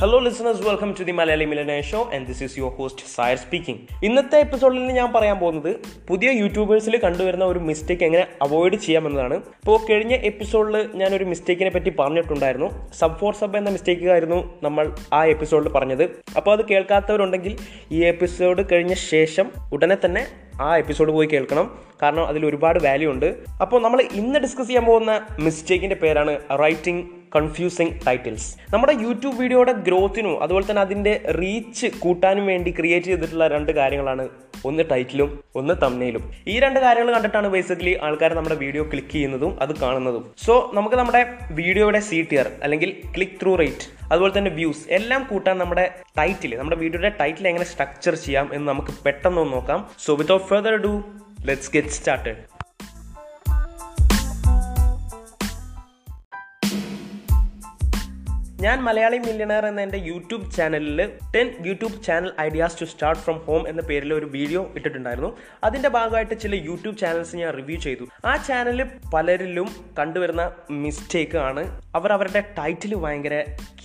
Hello listeners welcome to the Malayali millionaire show and this is your host സയർ speaking ഇന്നത്തെ എപ്പിസോഡിൽ ഞാൻ പറയാൻ പോകുന്നത് പുതിയ യൂട്യൂബേഴ്സിൽ കണ്ടുവരുന്ന ഒരു മിസ്റ്റേക്ക് എങ്ങനെ അവോയ്ഡ് ചെയ്യാമെന്നതാണ്. ഇപ്പോൾ കഴിഞ്ഞ എപ്പിസോഡിൽ ഞാൻ ഒരു മിസ്റ്റേക്കിനെ പറ്റി പറഞ്ഞിട്ടുണ്ടായിരുന്നു. സബ് ഫോർ സബ് എന്ന മിസ്റ്റേക്കായിരുന്നു നമ്മൾ ആ എപ്പിസോഡിൽ പറഞ്ഞത്. അപ്പോൾ അത് കേൾക്കാത്തവരുണ്ടെങ്കിൽ ഈ എപ്പിസോഡ് കഴിഞ്ഞ ശേഷം ഉടനെ തന്നെ ആ എപ്പിസോഡ് പോയി കേൾക്കണം. കാരണം അതിൽ ഒരുപാട് വാല്യൂ ഉണ്ട്. അപ്പോൾ നമ്മൾ ഇന്ന് ഡിസ്കസ് ചെയ്യാൻ പോകുന്ന മിസ്റ്റേക്കിന്റെ പേരാണ് റൈറ്റിംഗ് കൺഫ്യൂസിങ് ടൈറ്റിൽസ് നമ്മുടെ യൂട്യൂബ് വീഡിയോയുടെ ഗ്രോത്തിനും അതുപോലെ തന്നെ അതിന്റെ റീച്ച് കൂട്ടാനും വേണ്ടി ക്രിയേറ്റ് ചെയ്തിട്ടുള്ള രണ്ട് കാര്യങ്ങളാണ് ഒന്ന് ടൈറ്റിലും ഒന്ന് തമ്നയിലും ഈ രണ്ട് കാര്യങ്ങൾ കണ്ടിട്ടാണ് ബേസിക്കലി ആൾക്കാർ നമ്മുടെ വീഡിയോ ക്ലിക്ക് ചെയ്യുന്നതും അത് കാണുന്നതും. സോ നമുക്ക് നമ്മുടെ വീഡിയോയുടെ സി ടിയർ അല്ലെങ്കിൽ ക്ലിക്ക് ത്രൂ റേറ്റ് അതുപോലെ തന്നെ വ്യൂസ് എല്ലാം കൂട്ടാൻ നമ്മുടെ ടൈറ്റിൽ നമ്മുടെ വീഡിയോയുടെ ടൈറ്റിൽ എങ്ങനെ സ്ട്രക്ചർ ചെയ്യാം എന്ന് നമുക്ക് പെട്ടെന്ന് നോക്കാം. So without further do let's get started ഞാൻ മലയാളി മില്യണർ എന്ന എന്റെ യൂട്യൂബ് ചാനലിൽ ten YouTube channel ideas to start from home എന്ന പേരിൽ ഒരു വീഡിയോ ഇട്ടിട്ടുണ്ടായിരുന്നു. അതിന്റെ ഭാഗമായിട്ട് ചില യൂട്യൂബ് ചാനൽസ് ഞാൻ റിവ്യൂ ചെയ്തു. ആ ചാനലിൽ പലരിലും കണ്ടുവരുന്ന മിസ്റ്റേക്ക് ആണ് അവർ അവരുടെ ടൈറ്റിൽ ഭയങ്കര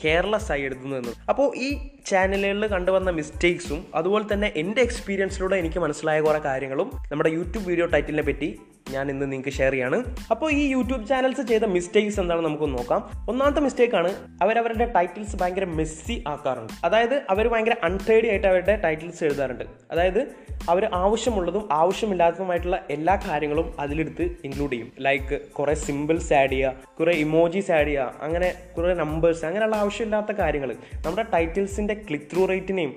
കെയർലെസ് ആയി എഴുതുന്നത് അപ്പോൾ ഈ ചാനലുകളിൽ കണ്ടുവന്ന മിസ്റ്റേക്സും അതുപോലെ തന്നെ എന്റെ എക്സ്പീരിയൻസിലൂടെ എനിക്ക് മനസ്സിലായ കുറേ കാര്യങ്ങളും നമ്മുടെ യൂട്യൂബ് വീഡിയോ ടൈറ്റിലിനെ പറ്റി ഞാൻ ഇന്ന് നിങ്ങൾക്ക് ഷെയർ ചെയ്യാണ്. അപ്പോൾ ഈ യൂട്യൂബ് ചാനൽസ് ചെയ്ത മിസ്റ്റേക്സ് എന്താണെന്ന് നമുക്ക് നോക്കാം. ഒന്നാമത്തെ മിസ്റ്റേക്ക് ആണ് അവരവരുടെ ടൈറ്റിൽസ് ഭയങ്കര മെസ്സി ആക്കാറുണ്ട്. അതായത് അവർ ഭയങ്കര അൺട്രേഡി ആയിട്ട് അവരുടെ ടൈറ്റിൽസ് എഴുതാറുണ്ട്. അതായത് അവർ ആവശ്യമുള്ളതും ആവശ്യമില്ലാത്തതുമായിട്ടുള്ള എല്ലാ കാര്യങ്ങളും അതിലെടുത്ത് ഇൻക്ലൂഡ് ചെയ്യും. ലൈക്ക് കുറേ സിമ്പിൾസ് ആഡ് ചെയ്യുക കുറേ ഇമോജീസ് ആഡ് ചെയ്യുക അങ്ങനെ കുറേ നമ്പേഴ്സ് അങ്ങനെയുള്ള ആവശ്യമില്ലാത്ത കാര്യങ്ങൾ നമ്മുടെ ടൈറ്റിൽസിന്റെ ക്ലിക്ക് ത്രൂ റേറ്റിനെയും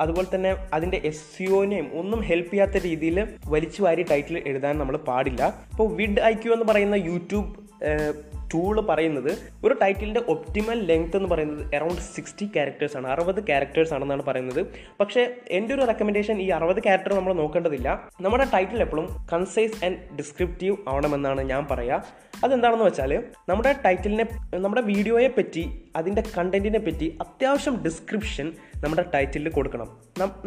അതുപോലെ തന്നെ അതിന്റെ എസ് സിഒനെയും ഒന്നും ഹെൽപ്പ് ചെയ്യാത്ത രീതിയിൽ വലിച്ചു വാരി ടൈറ്റിൽ എഴുതാൻ നമ്മൾ പാടില്ല. ഇപ്പോൾ വിഡ് ഐ ക്യു എന്ന് പറയുന്ന യൂട്യൂബ് ടൂൾ പറയുന്നത് ഒരു ടൈറ്റിലിന്റെ ഒപ്റ്റിമൽ ലെങ്ത് എന്ന് പറയുന്നത് അറൗണ്ട് സിക്സ്റ്റി ക്യാരക്ടേഴ്സ് ആണ്. അറുപത് ക്യാരക്ടേഴ്സ് ആണെന്നാണ് പറയുന്നത്. പക്ഷേ എന്റെ ഒരു റെക്കമെൻഡേഷൻ ഈ അറുപത് ക്യാരക്ടർ നമ്മൾ നോക്കേണ്ടതില്ല. നമ്മുടെ ടൈറ്റിൽ എപ്പോഴും കൺസൈസ് ആൻഡ് ഡിസ്ക്രിപ്റ്റീവ് ആവണമെന്നാണ് ഞാൻ പറയുക അതെന്താണെന്ന് വെച്ചാൽ നമ്മുടെ ടൈറ്റിലിനെ നമ്മുടെ വീഡിയോയെ പറ്റി അതിന്റെ കണ്ടന്റിനെ പറ്റി അത്യാവശ്യം ഡിസ്ക്രിപ്ഷൻ നമ്മുടെ ടൈറ്റിലിൽ കൊടുക്കണം.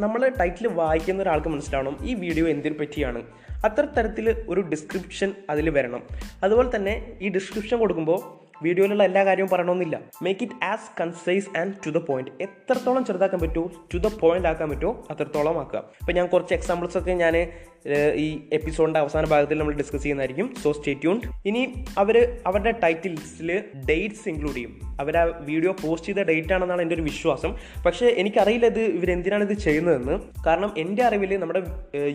നമ്മൾ ടൈറ്റിൽ വായിക്കുന്ന ഒരാൾക്ക് മനസ്സിലാവണം ഈ വീഡിയോ എന്തിനെ പറ്റിയാണ് അത്ര തരത്തിൽ ഒരു ഡിസ്ക്രിപ്ഷൻ അതിൽ വരണം. അതുപോലെ തന്നെ ഈ ഡിസ്ക്രിപ്ഷൻ കൊടുക്കുമ്പോൾ വീഡിയോയിലുള്ള എല്ലാ കാര്യവും പറയണമെന്നില്ല. Make it as concise and to the point എത്രത്തോളം ചെറുതാക്കാൻ പറ്റുമോ ടു ദ പോയിന്റ് ആക്കാൻ പറ്റുമോ അത്രത്തോളം ആക്കുക ഇപ്പം ഞാൻ കുറച്ച് എക്സാമ്പിൾസ് ഒക്കെ ഞാൻ ഈ എപ്പിസോഡിന്റെ അവസാന ഭാഗത്തിൽ നമ്മൾ ഡിസ്കസ് ചെയ്യുന്നതായിരിക്കും. സോ സ്റ്റേ ട്യൂൺ ഇനി അവർ അവരുടെ ടൈറ്റിൽസിൽ ഡേറ്റ്സ് ഇൻക്ലൂഡ് ചെയ്യും. അവർ ആ വീഡിയോ പോസ്റ്റ് ചെയ്ത ഡേറ്റ് ആണെന്നാണ് എന്റെ ഒരു വിശ്വാസം. പക്ഷേ എനിക്കറിയില്ല ഇത് ഇവരെന്തിനാണ് ഇത് ചെയ്യുന്നതെന്ന്. കാരണം എന്റെ അറിവിൽ നമ്മുടെ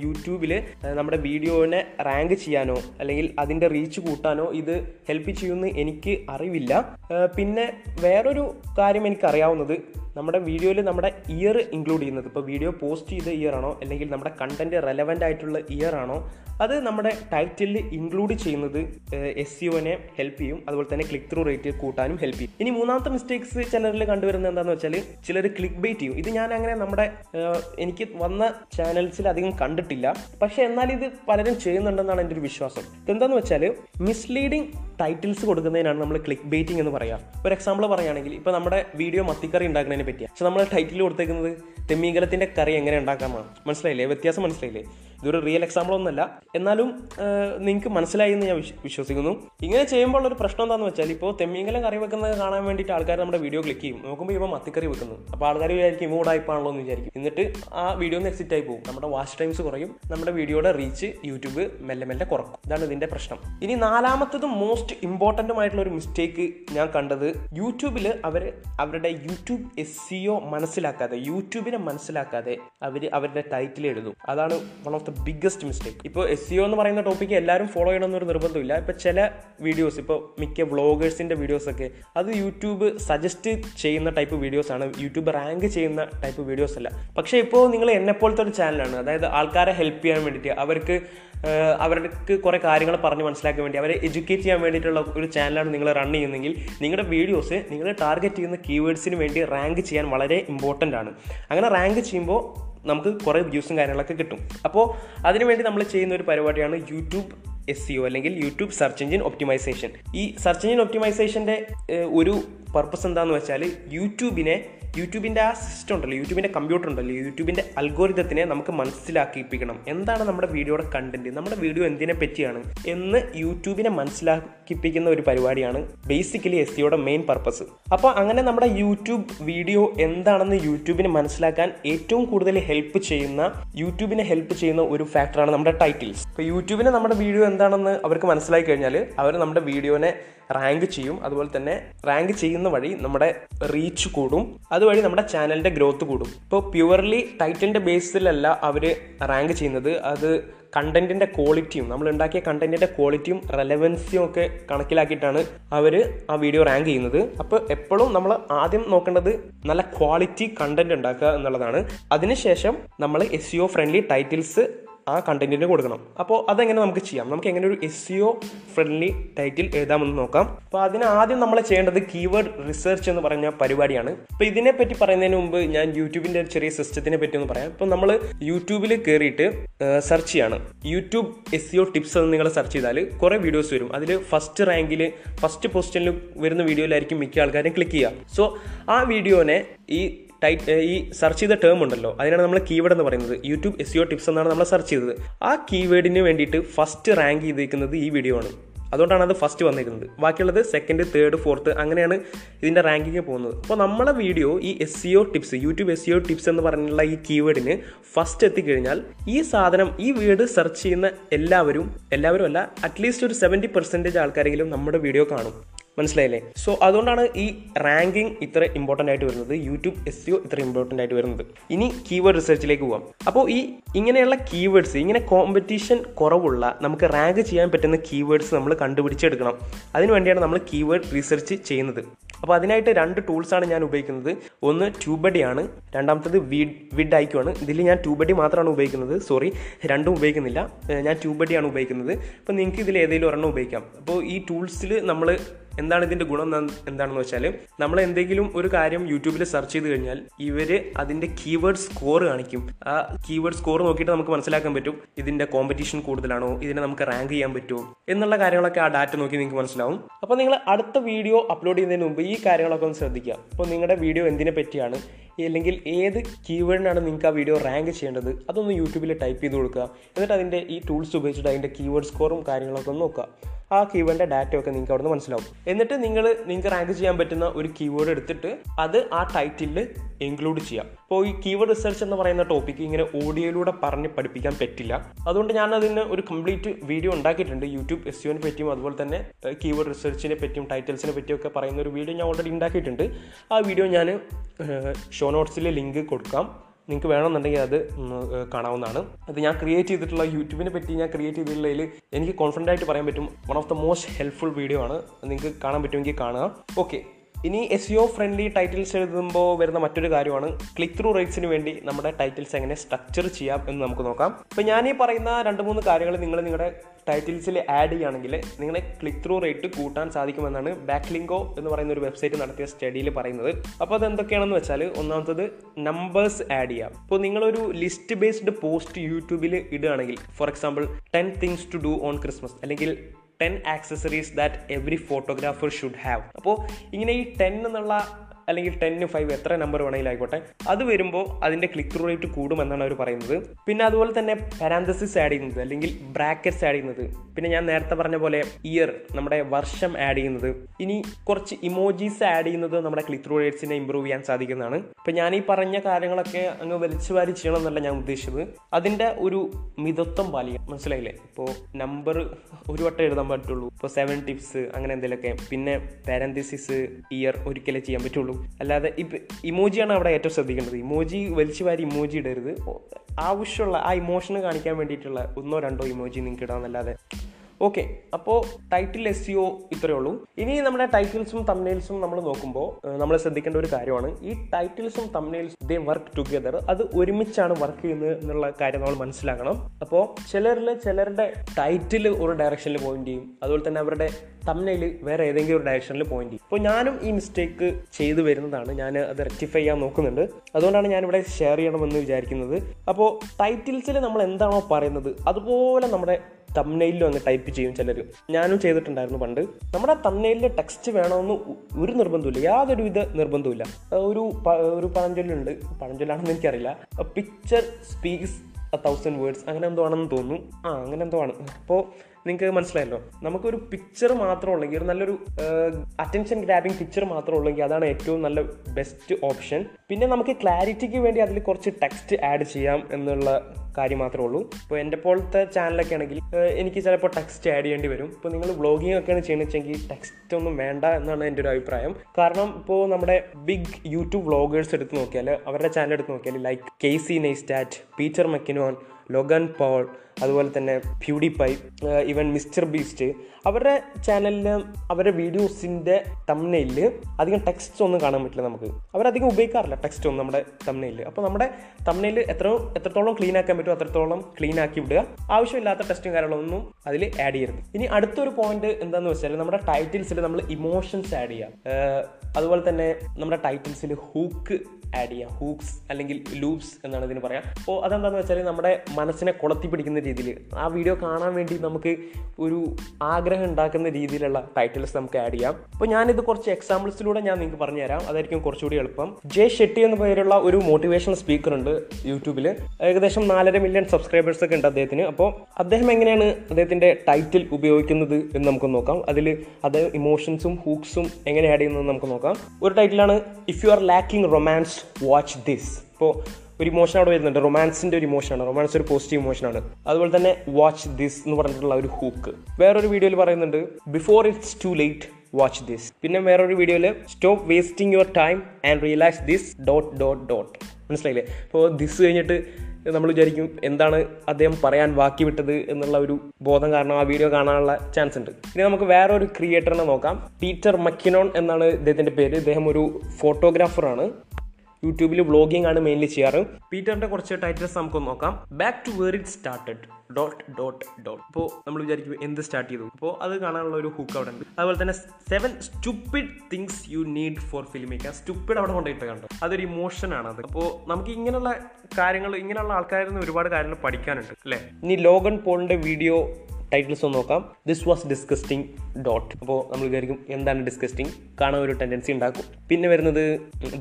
യൂട്യൂബിൽ നമ്മുടെ വീഡിയോനെ റാങ്ക് ചെയ്യാനോ അല്ലെങ്കിൽ അതിന്റെ റീച്ച് കൂട്ടാനോ ഇത് ഹെൽപ്പ് ചെയ്യുമെന്ന് എനിക്ക് അറിവില്ല. പിന്നെ വേറൊരു കാര്യം എനിക്കറിയാവുന്നത് നമ്മുടെ വീഡിയോയിൽ നമ്മുടെ ഇയർ ഇൻക്ലൂഡ് ചെയ്യുന്നത്. ഇപ്പോൾ വീഡിയോ പോസ്റ്റ് ചെയ്ത ഇയർ ആണോ? അല്ലെങ്കിൽ നമ്മുടെ കണ്ടന്റ് റെലവന്റ് ആയിട്ടുള്ള ഇയർ ആണോ? അത് നമ്മുടെ ടൈറ്റിലിൽ ഇൻക്ലൂഡ് ചെയ്യുന്നത് എസ് സിഒനെ ഹെൽപ്പ് ചെയ്യും. അതുപോലെ തന്നെ ക്ലിക്ക് ത്രൂ റേറ്റ് കൂട്ടാനും ഹെൽപ്പ് ചെയ്യും. ഇനി മൂന്നാമത്തെ മിസ്റ്റേക്സ് ചാനലിൽ കണ്ടുവരുന്നത് എന്താണെന്ന് വെച്ചാൽ ചിലർ ക്ലിക്ക് ബൈറ്റ് ചെയ്യും. ഇത് ഞാൻ അങ്ങനെ നമ്മുടെ എനിക്ക് വന്ന ചാനൽസിൽ അധികം കണ്ടിട്ടില്ല. പക്ഷേ എന്നാൽ ഇത് പലരും ചെയ്യുന്നുണ്ടെന്നാണ് എന്റെ ഒരു വിശ്വാസം. എന്താണെന്ന് വെച്ചാൽ മിസ്ലീഡിങ് ടൈറ്റിൽസ് കൊടുക്കുന്നതിനാണ് നമ്മൾ ക്ലിക്ക് ബൈറ്റിംഗ് എന്ന് പറയുക ഒരു എക്സാമ്പിൾ പറയുകയാണെങ്കിൽ ഇപ്പോൾ നമ്മുടെ വീഡിയോ മത്തിക്കറി ഉണ്ടാക്കുന്നതിനെ പറ്റിയാണ് പക്ഷെ നമ്മൾ ടൈറ്റിൽ കൊടുത്തേക്കുന്നത് തെമ്മീങ്കലത്തിന്റെ കറി എങ്ങനെ ഉണ്ടാക്കാമെന്നാണ്. മനസ്സിലായില്ലേ? വ്യത്യാസം മനസ്സിലായില്ലേ? ഇതൊരു റിയൽ എക്സാമ്പിൾ ഒന്നല്ല എന്നാലും നിങ്ങൾക്ക് മനസ്സിലായി എന്ന് ഞാൻ വിശ്വസിക്കുന്നു. ഇങ്ങനെ ചെയ്യുമ്പോൾ ഒരു പ്രശ്നം എന്താണെന്ന് വെച്ചാൽ ഇപ്പോൾ തെമ്മീങ്കലം കറി വെക്കുന്നത് കാണാൻ വേണ്ടിയിട്ട് ആൾക്കാർ നമ്മുടെ വീഡിയോ ക്ലിക്ക് ചെയ്യും. നോക്കുമ്പോൾ ഇപ്പോൾ മത്തിക്കറി വെക്കുന്നു. അപ്പോൾ ആൾക്കാർ വിചാരിക്കും ഇമോ ടൈപ്പാണല്ലോ എന്ന് വിചാരിക്കും. എന്നിട്ട് ആ വീഡിയോ ഒന്ന് എക്സിറ്റ് ആയി പോകും. നമ്മുടെ വാച്ച് ടൈംസ് കുറയും. നമ്മുടെ വീഡിയോയുടെ റീച്ച് യൂട്യൂബ് മെല്ലെ മെല്ലെ കുറക്കും. ഇതാണ് ഇതിന്റെ പ്രശ്നം. ഇനി നാലാമത്തതും മോസ്റ്റ് ഇമ്പോർട്ടന്റുമായിട്ടുള്ള ഒരു മിസ്റ്റേക്ക് ഞാൻ കണ്ടത് യൂട്യൂബിൽ അവർ അവരുടെ യൂട്യൂബ് എസ് സിഒ മനസ്സിലാക്കാതെ യൂട്യൂബിനെ മനസ്സിലാക്കാതെ അവർ അവരുടെ ടൈറ്റിൽ എഴുതും. അതാണ് one of the biggest mistake ഇപ്പോൾ എസ് സിഒ എന്ന് പറയുന്ന ടോപ്പിക്ക് എല്ലാവരും ഫോളോ ചെയ്യണമെന്നൊരു നിർബന്ധമില്ല ഇപ്പോൾ ചില വീഡിയോസ് ഇപ്പോൾ മിക്ക വ്ളോഗേഴ്സിന്റെ വീഡിയോസൊക്കെ അത് യൂട്യൂബ് സജസ്റ്റ് ചെയ്യുന്ന ടൈപ്പ് വീഡിയോസാണ് യൂട്യൂബ് റാങ്ക് ചെയ്യുന്ന ടൈപ്പ് വീഡിയോസ് അല്ല. പക്ഷേ ഇപ്പോൾ നിങ്ങൾ എന്നെപ്പോലത്തെ ഒരു ചാനലാണ് അതായത് ആൾക്കാരെ ഹെൽപ്പ് ചെയ്യാൻ വേണ്ടിയിട്ട് അവർക്ക് അവർക്ക് കുറേ കാര്യങ്ങൾ പറഞ്ഞ് മനസ്സിലാക്കാൻ വേണ്ടി അവരെ എഡ്യൂക്കേറ്റ് ചെയ്യാൻ വേണ്ടിയിട്ടുള്ള ഒരു ചാനലാണ് നിങ്ങൾ റൺ ചെയ്യുന്നതെങ്കിൽ നിങ്ങളുടെ വീഡിയോസ് നിങ്ങൾ ടാർഗറ്റ് ചെയ്യുന്ന കീവേഡ്സിന് വേണ്ടി റാങ്ക് ചെയ്യാൻ വളരെ ഇമ്പോർട്ടന്റ് ആണ്. അങ്ങനെ റാങ്ക് ചെയ്യുമ്പോൾ നമുക്ക് കുറേ വ്യൂസും കാര്യങ്ങളൊക്കെ കിട്ടും. അപ്പോൾ അതിനുവേണ്ടി നമ്മൾ ചെയ്യുന്ന ഒരു പരിപാടിയാണ് യൂട്യൂബ് എസ് ഒ അല്ലെങ്കിൽ യൂട്യൂബ് സെർച്ച് എഞ്ചിൻ ഒപ്റ്റിമൈസേഷൻ ഈ സെർച്ച് എഞ്ചിൻ ഒപ്റ്റിമൈസേഷന്റെ ഒരു പർപ്പസ് എന്താണെന്ന് വെച്ചാൽ യൂട്യൂബിനെ യൂട്യൂബിന്റെ ആ സിസ്റ്റം ഉണ്ടല്ലോ യൂട്യൂബിന്റെ കമ്പ്യൂട്ടർ ഉണ്ടല്ലോ യൂട്യൂബിന്റെ അൽഗോരിതത്തിനെ നമുക്ക് മനസ്സിലാക്കിപ്പിക്കണം. എന്താണ് നമ്മുടെ വീഡിയോയുടെ കണ്ടന്റ് നമ്മുടെ വീഡിയോ എന്തിനെ പറ്റിയാണ് എന്ന് യൂട്യൂബിനെ മനസ്സിലാക്കിപ്പിക്കുന്ന ഒരു പരിപാടിയാണ് ബേസിക്കലി എസ് സിയുടെ മെയിൻ പർപ്പസ് അപ്പോൾ അങ്ങനെ നമ്മുടെ യൂട്യൂബ് വീഡിയോ എന്താണെന്ന് യൂട്യൂബിന് മനസ്സിലാക്കാൻ ഏറ്റവും കൂടുതൽ ഹെൽപ്പ് ചെയ്യുന്ന യൂട്യൂബിനെ ഹെൽപ്പ് ചെയ്യുന്ന ഒരു ഫാക്ടറാണ് നമ്മുടെ ടൈറ്റിൽസ് ഇപ്പോൾ യൂട്യൂബിനെ നമ്മുടെ വീഡിയോ എന്താണെന്ന് അവർക്ക് മനസ്സിലാക്കി കഴിഞ്ഞാൽ അവർ നമ്മുടെ വീഡിയോനെ റാങ്ക് ചെയ്യും. അതുപോലെ തന്നെ റാങ്ക് ചെയ്യുന്ന വഴി നമ്മുടെ റീച്ച് കൂടും. അതുവഴി നമ്മുടെ ചാനലിന്റെ ഗ്രോത്ത് കൂടും. ഇപ്പോൾ പ്യുവർലി ടൈറ്റിലിന്റെ ബേസിലല്ല അവർ റാങ്ക് ചെയ്യുന്നത്. അത് കണ്ടന്റിന്റെ ക്വാളിറ്റിയും നമ്മൾ ഉണ്ടാക്കിയ കണ്ടന്റിന്റെ ക്വാളിറ്റിയും റെലവൻസിയും ഒക്കെ കണക്കിലാക്കിയിട്ടാണ് അവർ ആ വീഡിയോ റാങ്ക് ചെയ്യുന്നത്. അപ്പോൾ എപ്പോഴും നമ്മൾ ആദ്യം നോക്കേണ്ടത് നല്ല ക്വാളിറ്റി കണ്ടന്റ് ഉണ്ടാക്കുക എന്നുള്ളതാണ്. അതിനുശേഷം നമ്മൾ എസ് ഫ്രണ്ട്ലി ടൈറ്റിൽസ് ആ കണ്ടന്റിന് കൊടുക്കണം. അപ്പോൾ അതെങ്ങനെ നമുക്ക് ചെയ്യാം? നമുക്ക് എങ്ങനെ ഒരു എസ് സിഒ ഫ്രണ്ട്ലി ടൈറ്റിൽ എഴുതാമെന്ന് നോക്കാം. അപ്പോൾ അതിന് ആദ്യം നമ്മൾ ചെയ്യേണ്ടത് കീവേഡ് റിസർച്ച് എന്ന് പറഞ്ഞ പരിപാടിയാണ്. അപ്പോൾ ഇതിനെപ്പറ്റി പറയുന്നതിന് മുമ്പ് ഞാൻ യൂട്യൂബിന്റെ ഒരു ചെറിയ സിസ്റ്റത്തിനെ പറ്റി ഒന്ന് പറയാം. ഇപ്പോൾ നമ്മൾ യൂട്യൂബിൽ കയറിയിട്ട് സെർച്ച് ചെയ്യാണ്. യൂട്യൂബ് എസ് സിഒ ടിപ്സ് എന്ന് നിങ്ങൾ സെർച്ച് ചെയ്താൽ കുറേ വീഡിയോസ് വരും. അതിൽ ഫസ്റ്റ് റാങ്കിൽ ഫസ്റ്റ് പൊസിഷനിൽ വരുന്ന വീഡിയോയിലായിരിക്കും മിക്ക ആൾക്കാരും ക്ലിക്ക് ചെയ്യുക സോ ആ വീഡിയോനെ ഈ ടൈറ്റ് ഈ സെർച്ച് ചെയ്ത ടേം ഉണ്ടല്ലോ. അതിനാണ് നമ്മൾ കീവേഡ് എന്ന് പറയുന്നത്. യൂട്യൂബ് എസ് ടിപ്സ് എന്നാണ് നമ്മൾ സെർച്ച് ചെയ്തത്. ആ കീവേഡിന് വേണ്ടിയിട്ട് ഫസ്റ്റ് റാങ്ക് ചെയ്തിരിക്കുന്നത് ഈ വീഡിയോ ആണ്. അതുകൊണ്ടാണ് അത് ഫസ്റ്റ് വന്നിരിക്കുന്നത് ബാക്കിയുള്ളത് സെക്കൻഡ് തേർഡ് ഫോർത്ത് അങ്ങനെയാണ് ഇതിന്റെ റാങ്കിങ് പോകുന്നത്. അപ്പോൾ നമ്മളെ വീഡിയോ ഈ SEO tips YouTube SEO tips എന്ന് പറഞ്ഞുള്ള ഈ കീവേഡിന് ഫസ്റ്റ് എത്തിക്കഴിഞ്ഞാൽ ഈ സാധനം ഈ വീട് സെർച്ച് ചെയ്യുന്ന എല്ലാവരും എല്ലാവരും അല്ല അറ്റ്ലീസ്റ്റ് ഒരു സെവന്റി പെർസെന്റേജ് ആൾക്കാരെങ്കിലും നമ്മുടെ വീഡിയോ കാണും. മനസ്സിലായില്ലേ? സോ അതുകൊണ്ടാണ് ഈ റാങ്കിങ് ഇത്ര ഇമ്പോർട്ടന്റ് ആയിട്ട് വരുന്നത് യൂട്യൂബ് എസ് സിഒ ഇത്ര ഇമ്പോർട്ടന്റ് ആയിട്ട് വരുന്നത്. ഇനി കീവേഡ് റിസർച്ചിലേക്ക് പോകാം അപ്പോൾ ഈ ഇങ്ങനെയുള്ള കീവേഡ്സ് ഇങ്ങനെ കോമ്പറ്റീഷൻ കുറവുള്ള നമുക്ക് റാങ്ക് ചെയ്യാൻ പറ്റുന്ന കീവേഡ്സ് നമ്മൾ കണ്ടുപിടിച്ചെടുക്കണം. അതിനു വേണ്ടിയാണ് നമ്മൾ കീവേഡ് റിസർച്ച് ചെയ്യുന്നത്. അപ്പോൾ അതിനായിട്ട് രണ്ട് ടൂൾസാണ് ഞാൻ ഉപയോഗിക്കുന്നത്. ഒന്ന് ട്യൂബഡി ആണ് രണ്ടാമത്തത് വിഡ് വിഡ് ഐക്യു ആണ്. ഇതിൽ ഞാൻ ട്യൂബഡി മാത്രമാണ് ഉപയോഗിക്കുന്നത്. സോറി രണ്ടും ഉപയോഗിക്കുന്നില്ല. ഞാൻ ട്യൂബഡിയാണ് ഉപയോഗിക്കുന്നത്. അപ്പോൾ നിങ്ങൾക്ക് ഇതിൽ ഏതെങ്കിലും ഒരെണ്ണം ഉപയോഗിക്കാം. അപ്പോൾ ഈ ടൂൾസിൽ നമ്മൾ എന്താണ് ഇതിന്റെ ഗുണം എന്താണെന്ന് വെച്ചാൽ നമ്മൾ എന്തെങ്കിലും ഒരു കാര്യം യൂട്യൂബിൽ സെർച്ച് ചെയ്ത് കഴിഞ്ഞാൽ ഇവർ അതിന്റെ കീവേഡ് സ്കോർ കാണിക്കും. ആ കീവേഡ് സ്കോർ നോക്കിയിട്ട് നമുക്ക് മനസ്സിലാക്കാൻ പറ്റും ഇതിന്റെ കോമ്പറ്റീഷൻ കൂടുതലാണോ ഇതിനെ നമുക്ക് റാങ്ക് ചെയ്യാൻ പറ്റുമോ എന്നുള്ള കാര്യങ്ങളൊക്കെ ആ ഡാറ്റ നോക്കി നിങ്ങൾക്ക് മനസ്സിലാവും. അപ്പോൾ നിങ്ങൾ അടുത്ത വീഡിയോ അപ്ലോഡ് ചെയ്യുന്നതിന് മുമ്പ് ഈ കാര്യങ്ങളൊക്കെ ഒന്ന് ശ്രദ്ധിക്കുക. അപ്പോൾ നിങ്ങളുടെ വീഡിയോ എന്തിനെ പറ്റിയാണ് അല്ലെങ്കിൽ ഏത് കീവേഡിനാണ് നിങ്ങൾക്ക് ആ വീഡിയോ റാങ്ക് ചെയ്യേണ്ടത് അതൊന്ന് യൂട്യൂബിൽ ടൈപ്പ് ചെയ്ത് കൊടുക്കുക. എന്നിട്ട് അതിന്റെ ഈ ടൂൾസ് ഉപയോഗിച്ചിട്ട് അതിന്റെ കീവേഡ് സ്കോറും കാര്യങ്ങളൊക്കെ ഒന്ന് നോക്കുക. ആ കീവേഡിന്റെ ഡാറ്റയൊക്കെ നിങ്ങൾക്ക് അവിടെ നിന്ന് മനസ്സിലാവും. എന്നിട്ട് നിങ്ങൾ നിങ്ങൾക്ക് റാങ്ക് ചെയ്യാൻ പറ്റുന്ന ഒരു കീവേഡ് എടുത്തിട്ട് അത് ആ ടൈറ്റിലിൽ ഇൻക്ലൂഡ് ചെയ്യാം. അപ്പോൾ ഈ കീവേഡ് റിസർച്ച് എന്ന് പറയുന്ന ടോപ്പിക്ക് ഇങ്ങനെ ഓഡിയോയിലൂടെ പറഞ്ഞ് പഠിപ്പിക്കാൻ പറ്റില്ല. അതുകൊണ്ട് ഞാൻ അതിന് ഒരു കംപ്ലീറ്റ് വീഡിയോ ഉണ്ടാക്കിയിട്ടുണ്ട്. യൂട്യൂബ് എസ് യുവിനെ പറ്റിയും അതുപോലെ തന്നെ കീവേഡ് റിസർച്ചിനെ പറ്റിയും ടൈറ്റിൽസിനെ പറ്റിയും ഒക്കെ പറയുന്ന ഒരു വീഡിയോ ഞാൻ ഓൾറെഡി ഉണ്ടാക്കിയിട്ടുണ്ട്. ആ വീഡിയോ ഞാൻ ഷോ നോട്ട്സിലെ ലിങ്ക് കൊടുക്കാം. നിങ്ങൾക്ക് വേണമെന്നുണ്ടെങ്കിൽ അത് കാണാവുന്നതാണ്. അത് ഞാൻ ക്രിയേറ്റ് ചെയ്തിട്ടുള്ള യൂട്യൂബിനെ പറ്റി ഞാൻ ക്രിയേറ്റ് ചെയ്തിട്ടുള്ളതിൽ എനിക്ക് കോൺഫിഡന്റ് ആയിട്ട് പറയാൻ പറ്റും. One of the most helpful video ആണ്. നിങ്ങൾക്ക് കാണാൻ പറ്റുമെങ്കിൽ കാണുക. ഓക്കെ ഇനി എസ് യു ഫ്രണ്ട്ലി ടൈറ്റിൽസ് എഴുതുമ്പോൾ വരുന്ന മറ്റൊരു കാര്യമാണ്. ക്ലിക്ക് ത്രൂ റേറ്റ്സിന് വേണ്ടി നമ്മുടെ ടൈറ്റിൽസ് എങ്ങനെ സ്ട്രക്ചർ ചെയ്യാം എന്ന് നമുക്ക് നോക്കാം. ഇപ്പോൾ ഞാൻ ഈ പറയുന്ന രണ്ട് മൂന്ന് കാര്യങ്ങൾ നിങ്ങൾ നിങ്ങളുടെ ടൈറ്റിൽസിൽ ആഡ് ചെയ്യുകയാണെങ്കിൽ നിങ്ങളെ ക്ലിക്ക് ത്രൂ റേറ്റ് കൂട്ടാൻ സാധിക്കുമെന്നാണ് ബാക്ക്ലിങ്കോ എന്ന് പറയുന്ന ഒരു വെബ്സൈറ്റ് നടത്തിയ സ്റ്റഡിയിൽ പറയുന്നത്. അപ്പോൾ അതെന്തൊക്കെയാണെന്ന് വെച്ചാൽ ഒന്നാമത്തത് നമ്പേഴ്സ് ആഡ് ചെയ്യാം. ഇപ്പോൾ നിങ്ങളൊരു ലിസ്റ്റ് ബേസ്ഡ് പോസ്റ്റ് യൂട്യൂബിൽ ഇടുകയാണെങ്കിൽ for example ten things to do on Christmas അല്ലെങ്കിൽ ten accessories that every photographer should have അപ്പോൾ ഇങ്ങനെ ഈ ടെൻ എന്നുള്ള അല്ലെങ്കിൽ ടെന്ന് ഫൈവ് എത്ര നമ്പർ വേണമെങ്കിലും ആയിക്കോട്ടെ. അത് വരുമ്പോൾ അതിന്റെ ക്ലിക്ക് ത്രൂ റേറ്റ് കൂടുമെന്നാണ് അവർ പറയുന്നത്. പിന്നെ അതുപോലെ തന്നെ പാരാന്തസിസ് ആഡ് ചെയ്യുന്നത് അല്ലെങ്കിൽ ബ്രാക്കറ്റ്സ് ആഡ് ചെയ്യുന്നത്. പിന്നെ ഞാൻ നേരത്തെ പറഞ്ഞ പോലെ ഇയർ നമ്മുടെ വർഷം ആഡ് ചെയ്യുന്നത്. ഇനി കുറച്ച് ഇമോജീസ് ആഡ് ചെയ്യുന്നത് നമ്മുടെ ക്ലിക്ക് ത്രൂ റേറ്റ്സിനെ ഇമ്പ്രൂവ് ചെയ്യാൻ സാധിക്കുന്നതാണ്. ഇപ്പം ഞാൻ ഈ പറഞ്ഞ കാര്യങ്ങളൊക്കെ അങ്ങ് വലിച്ചു വാരി ചെയ്യണം എന്നല്ല ഞാൻ ഉദ്ദേശിച്ചത്. അതിന്റെ ഒരു മിതത്വം പാലിക്കണം. മനസ്സിലായില്ലേ? ഇപ്പോൾ നമ്പർ ഒരു വട്ടം എഴുതാൻ പറ്റുള്ളൂ. ഇപ്പോൾ സെവൻ ടിപ്സ് അങ്ങനെ എന്തെങ്കിലുമൊക്കെ. പിന്നെ പാരന്തിസിസ് ഇയർ ഒരിക്കലേ ചെയ്യാൻ പറ്റുള്ളൂ. അല്ലാതെ ഇപ്പം ഇമോജിയാണ് അവിടെ ഏറ്റവും ശ്രദ്ധിക്കേണ്ടത്. ഇമോജി വലിച്ചു വാരി ഇമോജി ഇടരുത്. ആവശ്യമുള്ള ആ ഇമോഷന് കാണിക്കാൻ വേണ്ടിയിട്ടുള്ള ഒന്നോ രണ്ടോ ഇമോജി നിങ്ങൾക്ക് ഇടാമെന്നല്ലാതെ ഓക്കെ അപ്പോൾ ടൈറ്റിൽ എസ് സിഒ ഇത്രയേ ഉള്ളൂ. ഇനി നമ്മുടെ ടൈറ്റിൽസും തമ്നെയിൽസും നമ്മൾ നോക്കുമ്പോൾ നമ്മൾ ശ്രദ്ധിക്കേണ്ട ഒരു കാര്യമാണ്. ഈ ടൈറ്റിൽസും തമ്നെയിൽസും ദേ വർക്ക് ടുഗെദർ അത് ഒരുമിച്ചാണ് വർക്ക് ചെയ്യുന്നത് എന്നുള്ള കാര്യം നമ്മൾ മനസ്സിലാക്കണം. അപ്പോൾ ചിലരിൽ ചിലരുടെ ടൈറ്റിൽ ഒരു ഡയറക്ഷനിൽ പോയിന്റ് ചെയ്യും. അതുപോലെ തന്നെ അവരുടെ തമ്നയിൽ വേറെ ഏതെങ്കിലും ഒരു ഡയറക്ഷനിൽ പോയിന്റ് ചെയ്യും. അപ്പോൾ ഞാനും ഈ മിസ്റ്റേക്ക് ചെയ്തു വരുന്നതാണ്. ഞാൻ അത് റെക്ടിഫൈ ചെയ്യാൻ നോക്കുന്നുണ്ട്. അതുകൊണ്ടാണ് ഞാനിവിടെ ഷെയർ ചെയ്യണമെന്ന് വിചാരിക്കുന്നത്. അപ്പോൾ ടൈറ്റിൽസിൽ നമ്മൾ എന്താണോ പറയുന്നത് അതുപോലെ നമ്മുടെ തമ്നെയിലും അങ്ങ് ടൈപ്പ് ചെയ്യും ചിലർ ഞാനും ചെയ്തിട്ടുണ്ടായിരുന്നു പണ്ട്. നമ്മുടെ തമ്നെയിലിൽ ടെക്സ്റ്റ് വേണമെന്ന് ഒരു നിർബന്ധമില്ല യാതൊരു വിധ നിർബന്ധമില്ല ഒരു ഒരു പഴഞ്ചൊല്ലുണ്ട്. പഴഞ്ചൊല്ലാണെന്ന് എനിക്കറിയില്ല. Picture speaks a thousand words അങ്ങനെ എന്തോ ആണെന്ന് തോന്നുന്നു. ആ അങ്ങനെ എന്തോ ആണ്. അപ്പോൾ നിങ്ങൾക്ക് മനസ്സിലായല്ലോ. നമുക്കൊരു പിക്ചർ മാത്രം ഉള്ളെങ്കിൽ ഒരു നല്ലൊരു അറ്റൻഷൻ ഗ്രാബിങ് പിക്ചർ മാത്രം ഉള്ളെങ്കിൽ അതാണ് ഏറ്റവും നല്ല ബെസ്റ്റ് ഓപ്ഷൻ പിന്നെ നമുക്ക് ക്ലാരിറ്റിക്ക് വേണ്ടി അതിൽ കുറച്ച് ടെക്സ്റ്റ് ആഡ് ചെയ്യാം എന്നുള്ള കാര്യം മാത്രമേ ഉള്ളൂ. ഇപ്പോൾ എന്റെ പോലത്തെ ചാനലൊക്കെ ആണെങ്കിൽ എനിക്ക് ചിലപ്പോൾ ടെക്സ്റ്റ് ആഡ് ചെയ്യേണ്ടി വരും. ഇപ്പോൾ നിങ്ങൾ വ്ളോഗിങ് ഒക്കെയാണ് ചെയ്യണമെന്ന് വെച്ചെങ്കിൽ ടെക്സ്റ്റ് ഒന്നും വേണ്ട എന്നാണ് എന്റെ ഒരു അഭിപ്രായം. കാരണം ഇപ്പോൾ നമ്മുടെ ബിഗ് യൂട്യൂബ് വ്ളോഗേഴ്സ് എടുത്ത് നോക്കിയാൽ അവരുടെ ചാനൽ എടുത്ത് നോക്കിയാൽ like Casey Neistat Peter McKinnon Logan Paul അതുപോലെ തന്നെ PewDiePie even mister beast അവരുടെ ചാനലിൽ അവരുടെ വീഡിയോസിന്റെ തമ്മനയിൽ അധികം ടെക്സ്റ്റ് ഒന്നും കാണാൻ പറ്റില്ല നമുക്ക്. അവരധികം ഉപയോഗിക്കാറില്ല ടെക്സ്റ്റ് ഒന്നും നമ്മുടെ തമ്മനയിൽ അപ്പോൾ നമ്മുടെ തമ്മനയിൽ എത്ര എത്രത്തോളം ക്ലീൻ ആക്കാൻ പറ്റുമോ അത്രത്തോളം ക്ലീൻ ആക്കി വിടുക. ആവശ്യമില്ലാത്ത ടെസ്റ്റും കാര്യങ്ങളൊന്നും അതിൽ ആഡ് ചെയ്യരുത്. ഇനി അടുത്തൊരു പോയിന്റ് എന്താണെന്ന് വെച്ചാൽ നമ്മുടെ ടൈറ്റിൽസിൽ നമ്മൾ ഇമോഷൻസ് ആഡ് ചെയ്യുക അതുപോലെ തന്നെ നമ്മുടെ ടൈറ്റിൽസിൽ ഹൂക്ക് ആഡ് ചെയ്യാം. ഹൂക്സ് അല്ലെങ്കിൽ ലൂപ്സ് എന്നാണ് ഇതിന് പറയാം. അപ്പോൾ അതെന്താണെന്ന് വെച്ചാൽ നമ്മുടെ മനസ്സിനെ കൊളത്തി പിടിക്കുന്ന രീതിയിൽ ആ വീഡിയോ കാണാൻ വേണ്ടി നമുക്ക് ഒരു ആഗ്രഹം ഉണ്ടാക്കുന്ന രീതിയിലുള്ള ടൈറ്റിൽസ് നമുക്ക് ആഡ് ചെയ്യാം. അപ്പോൾ ഞാനിത് കുറച്ച് എക്സാമ്പിൾസിലൂടെ ഞാൻ നിങ്ങൾക്ക് പറഞ്ഞുതരാം. അതായിരിക്കും കുറച്ചുകൂടി എളുപ്പം. ജെ ഷെട്ടി എന്ന പേരുള്ള ഒരു മോട്ടിവേഷണൽ സ്പീക്കർ ഉണ്ട് യൂട്യൂബിൽ ഏകദേശം നാലര മില്യൺ സബ്സ്ക്രൈബേഴ്സ് ഒക്കെ ഉണ്ട് അദ്ദേഹത്തിന്. അപ്പോൾ അദ്ദേഹം എങ്ങനെയാണ് അദ്ദേഹത്തിന്റെ ടൈറ്റിൽ ഉപയോഗിക്കുന്നത് എന്ന് നമുക്ക് നോക്കാം. അതിൽ അദ്ദേഹം ഇമോഷൻസും ഹൂക്സും എങ്ങനെ ആഡ് ചെയ്യുന്നത് നമുക്ക് നോക്കാം. ഒരു ടൈറ്റിലാണ് if you are lacking romance watch this ഇപ്പോൾ ഒരു ഇമോഷൻ അവിടെ വരുന്നുണ്ട്. റൊമാൻസിന്റെ ഒരു ഇമോഷനാണ് റൊമാൻസ് ഒരു പോസിറ്റീവ് ഇമോഷനാണ് അതുപോലെ തന്നെ വാച്ച് ദിസ് എന്ന് പറഞ്ഞിട്ടുള്ള ഒരു ഹൂക്ക് വേറൊരു വീഡിയോയിൽ പറയുന്നുണ്ട് before it's too late watch this പിന്നെ വേറൊരു വീഡിയോയിൽ stop wasting your time and realise this dot dot dot മനസ്സിലായില്ലേ? അപ്പോൾ ദിസ് കഴിഞ്ഞിട്ട് നമ്മൾ വിചാരിക്കും എന്താണ് അദ്ദേഹം പറയാൻ ബാക്കി വിട്ടത് എന്നുള്ള ഒരു ബോധം കാരണം ആ വീഡിയോ കാണാനുള്ള ചാൻസ് ഉണ്ട്. ഇനി നമുക്ക് വേറൊരു ക്രിയേറ്ററിനെ നോക്കാം. പീറ്റർ മക്കിനോൺ എന്നാണ് ഇദ്ദേഹത്തിന്റെ പേര്. ഇദ്ദേഹം ഒരു ഫോട്ടോഗ്രാഫറാണ് യൂട്യൂബിൽ വ്ളോഗിംഗ് ആണ് മെയിൻലി ചെയ്യാറ്. പീറ്ററിന്റെ കുറച്ച് ടൈറ്റിൽസ് നമുക്ക് നോക്കാം. Back to where it started dot dot dot ഇപ്പോൾ നമ്മൾ വിചാരിക്കും എന്ത് സ്റ്റാർട്ട് ചെയ്തു. അപ്പോൾ അത് കാണാനുള്ള ഒരു ഹുക്ക് അവിടെ ഉണ്ട്. അതുപോലെ തന്നെ seven stupid things you need for filmmaker stupid അവിടെ കൊണ്ടിട്ട് കണ്ടു? അതൊരു ഇമോഷൻ ആണ് അത്. അപ്പോൾ നമുക്ക് ഇങ്ങനെയുള്ള കാര്യങ്ങൾ ഇങ്ങനെയുള്ള ആൾക്കാരിൽ നിന്ന് ഒരുപാട് കാര്യങ്ങൾ പഠിക്കാനുണ്ട് അല്ലേ? ഇനി ലോഗൻ പോളിന്റെ വീഡിയോ ടൈറ്റിൽസ് ഒന്ന് നോക്കാം. ദിസ് വാസ് ഡിസ്കസ്റ്റിംഗ് ഡോട്ട് അപ്പോൾ നമ്മൾ വിചാരിക്കും എന്താണ് ഡിസ്കസ്റ്റിംഗ് കാണാൻ ഒരു ടെൻഡൻസി ഉണ്ടാക്കും. പിന്നെ വരുന്നത്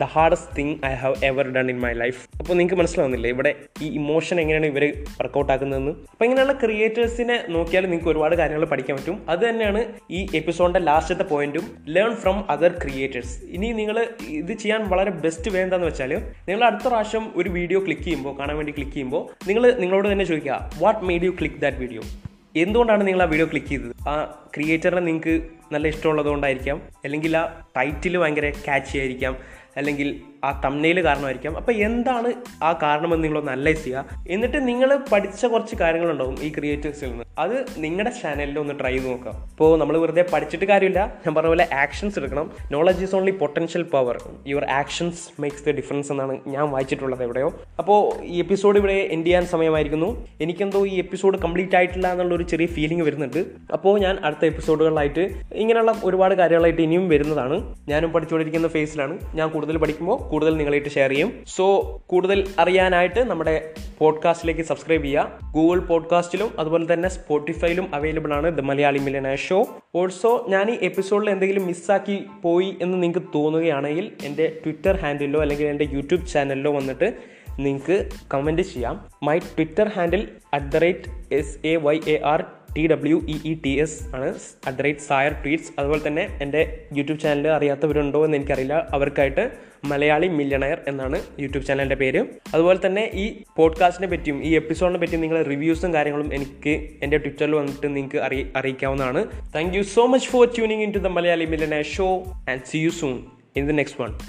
the hardest thing I have ever done in my life അപ്പോൾ നിങ്ങൾക്ക് മനസ്സിലാവുന്നില്ലേ ഇവിടെ ഈ ഇമോഷൻ എങ്ങനെയാണ് ഇവർ വർക്കൗട്ട് ആക്കുന്നതെന്ന്? അപ്പോൾ ഇങ്ങനെയുള്ള ക്രിയേറ്റേഴ്സിനെ നോക്കിയാൽ നിങ്ങൾക്ക് ഒരുപാട് കാര്യങ്ങൾ പഠിക്കാൻ പറ്റും. അത് തന്നെയാണ് ഈ എപ്പിസോഡിന്റെ ലാസ്റ്റത്തെ പോയിന്റും ലേൺ ഫ്രം അതർ ക്രിയേറ്റേഴ്സ് ഇനി നിങ്ങൾ ഇത് ചെയ്യാൻ വളരെ ബെസ്റ്റ് വേ എന്താണെന്ന് വെച്ചാൽ നിങ്ങൾ അടുത്ത പ്രാവശ്യം ഒരു വീഡിയോ ക്ലിക്ക് ചെയ്യുമ്പോൾ കാണാൻ വേണ്ടി ക്ലിക്ക് ചെയ്യുമ്പോൾ നിങ്ങൾ നിങ്ങളോട് തന്നെ ചോദിക്കുക what made you click that video എന്തുകൊണ്ടാണ് നിങ്ങൾ ആ വീഡിയോ ക്ലിക്ക് ചെയ്തത്? ആ ക്രിയേറ്ററിനെ നിങ്ങൾക്ക് നല്ല ഇഷ്ടമുള്ളതുകൊണ്ടായിരിക്കാം. അല്ലെങ്കിൽ ആ ടൈറ്റിൽ ഭയങ്കര ക്യാച്ചി ആയിരിക്കാം. അല്ലെങ്കിൽ ആ തമ്നയിൽ കാരണമായിരിക്കാം. അപ്പോൾ എന്താണ് ആ കാരണമെന്ന് നിങ്ങളൊന്ന് അനലൈസ് ചെയ്യുക. എന്നിട്ട് നിങ്ങൾ പഠിച്ച കുറച്ച് കാര്യങ്ങളുണ്ടാവും ഈ ക്രിയേറ്റേഴ്സിൽ നിന്ന്. അത് നിങ്ങളുടെ ചാനലിൽ ഒന്ന് ട്രൈ ചെയ്ത് നോക്കാം ഇപ്പോൾ നമ്മൾ വെറുതെ പഠിച്ചിട്ട് കാര്യമില്ല. ഞാൻ പറഞ്ഞ പോലെ ആക്ഷൻസ് എടുക്കണം. Knowledge is only potential power your actions makes the difference എന്നാണ് ഞാൻ വായിച്ചിട്ടുള്ളത് എവിടെയോ. അപ്പോൾ ഈ എപ്പിസോഡ് ഇവിടെ എൻഡ് ചെയ്യാൻ സമയമായിരിക്കുന്നു. എനിക്കെന്തോ ഈ എപ്പിസോഡ് കംപ്ലീറ്റ് ആയിട്ടില്ല എന്നുള്ള ഒരു ചെറിയ ഫീലിംഗ് വരുന്നുണ്ട്. അപ്പോൾ ഞാൻ അടുത്ത എപ്പിസോഡുകളായിട്ട് ഇങ്ങനെയുള്ള ഒരുപാട് കാര്യങ്ങളായിട്ട് ഇനിയും വരുന്നതാണ്. ഞാനും പഠിച്ചുകൊണ്ടിരിക്കുന്ന ഫേസിലാണ് ഞാൻ കൂടുതൽ പഠിക്കുമ്പോൾ കൂടുതൽ നിങ്ങളായിട്ട് ഷെയർ ചെയ്യും. സോ കൂടുതൽ അറിയാനായിട്ട് നമ്മുടെ പോഡ്കാസ്റ്റിലേക്ക് സബ്സ്ക്രൈബ് ചെയ്യുക. ഗൂഗിൾ പോഡ്കാസ്റ്റിലും അതുപോലെ തന്നെ സ്പോട്ടിഫൈയിലും അവൈലബിൾ ആണ് the Malayali millionaire show also ഞാൻ ഈ എപ്പിസോഡിൽ എന്തെങ്കിലും മിസ്സാക്കി പോയി എന്ന് നിങ്ങൾക്ക് തോന്നുകയാണെങ്കിൽ എന്റെ ട്വിറ്റർ ഹാൻഡിലോ അല്ലെങ്കിൽ എന്റെ യൂട്യൂബ് ചാനലിലോ വന്നിട്ട് നിങ്ങൾക്ക് കമന്റ് ചെയ്യാം. My Twitter handle at the rate S A Y A R T W E E T S ആണ്. At the rate Sayar tweets അതുപോലെ തന്നെ എന്റെ യൂട്യൂബ് ചാനൽ അറിയാത്തവരുണ്ടോ എന്ന് എനിക്കറിയില്ല. അവർക്കായിട്ട് മലയാളി മില്യണയർ എന്നാണ് യൂട്യൂബ് ചാനലിന്റെ പേര്. അതുപോലെ തന്നെ ഈ പോഡ്കാസ്റ്റിനെ പറ്റിയും ഈ എപ്പിസോഡിനെ പറ്റിയും നിങ്ങൾ റിവ്യൂസും കാര്യങ്ങളും എനിക്ക് എന്റെ ട്വിറ്ററിൽ വന്നിട്ട് നിങ്ങൾക്ക് അറി അറിയിക്കാവുന്നതാണ്. Thank you so much for tuning in to the Malayali millionaire show and see you soon in the next one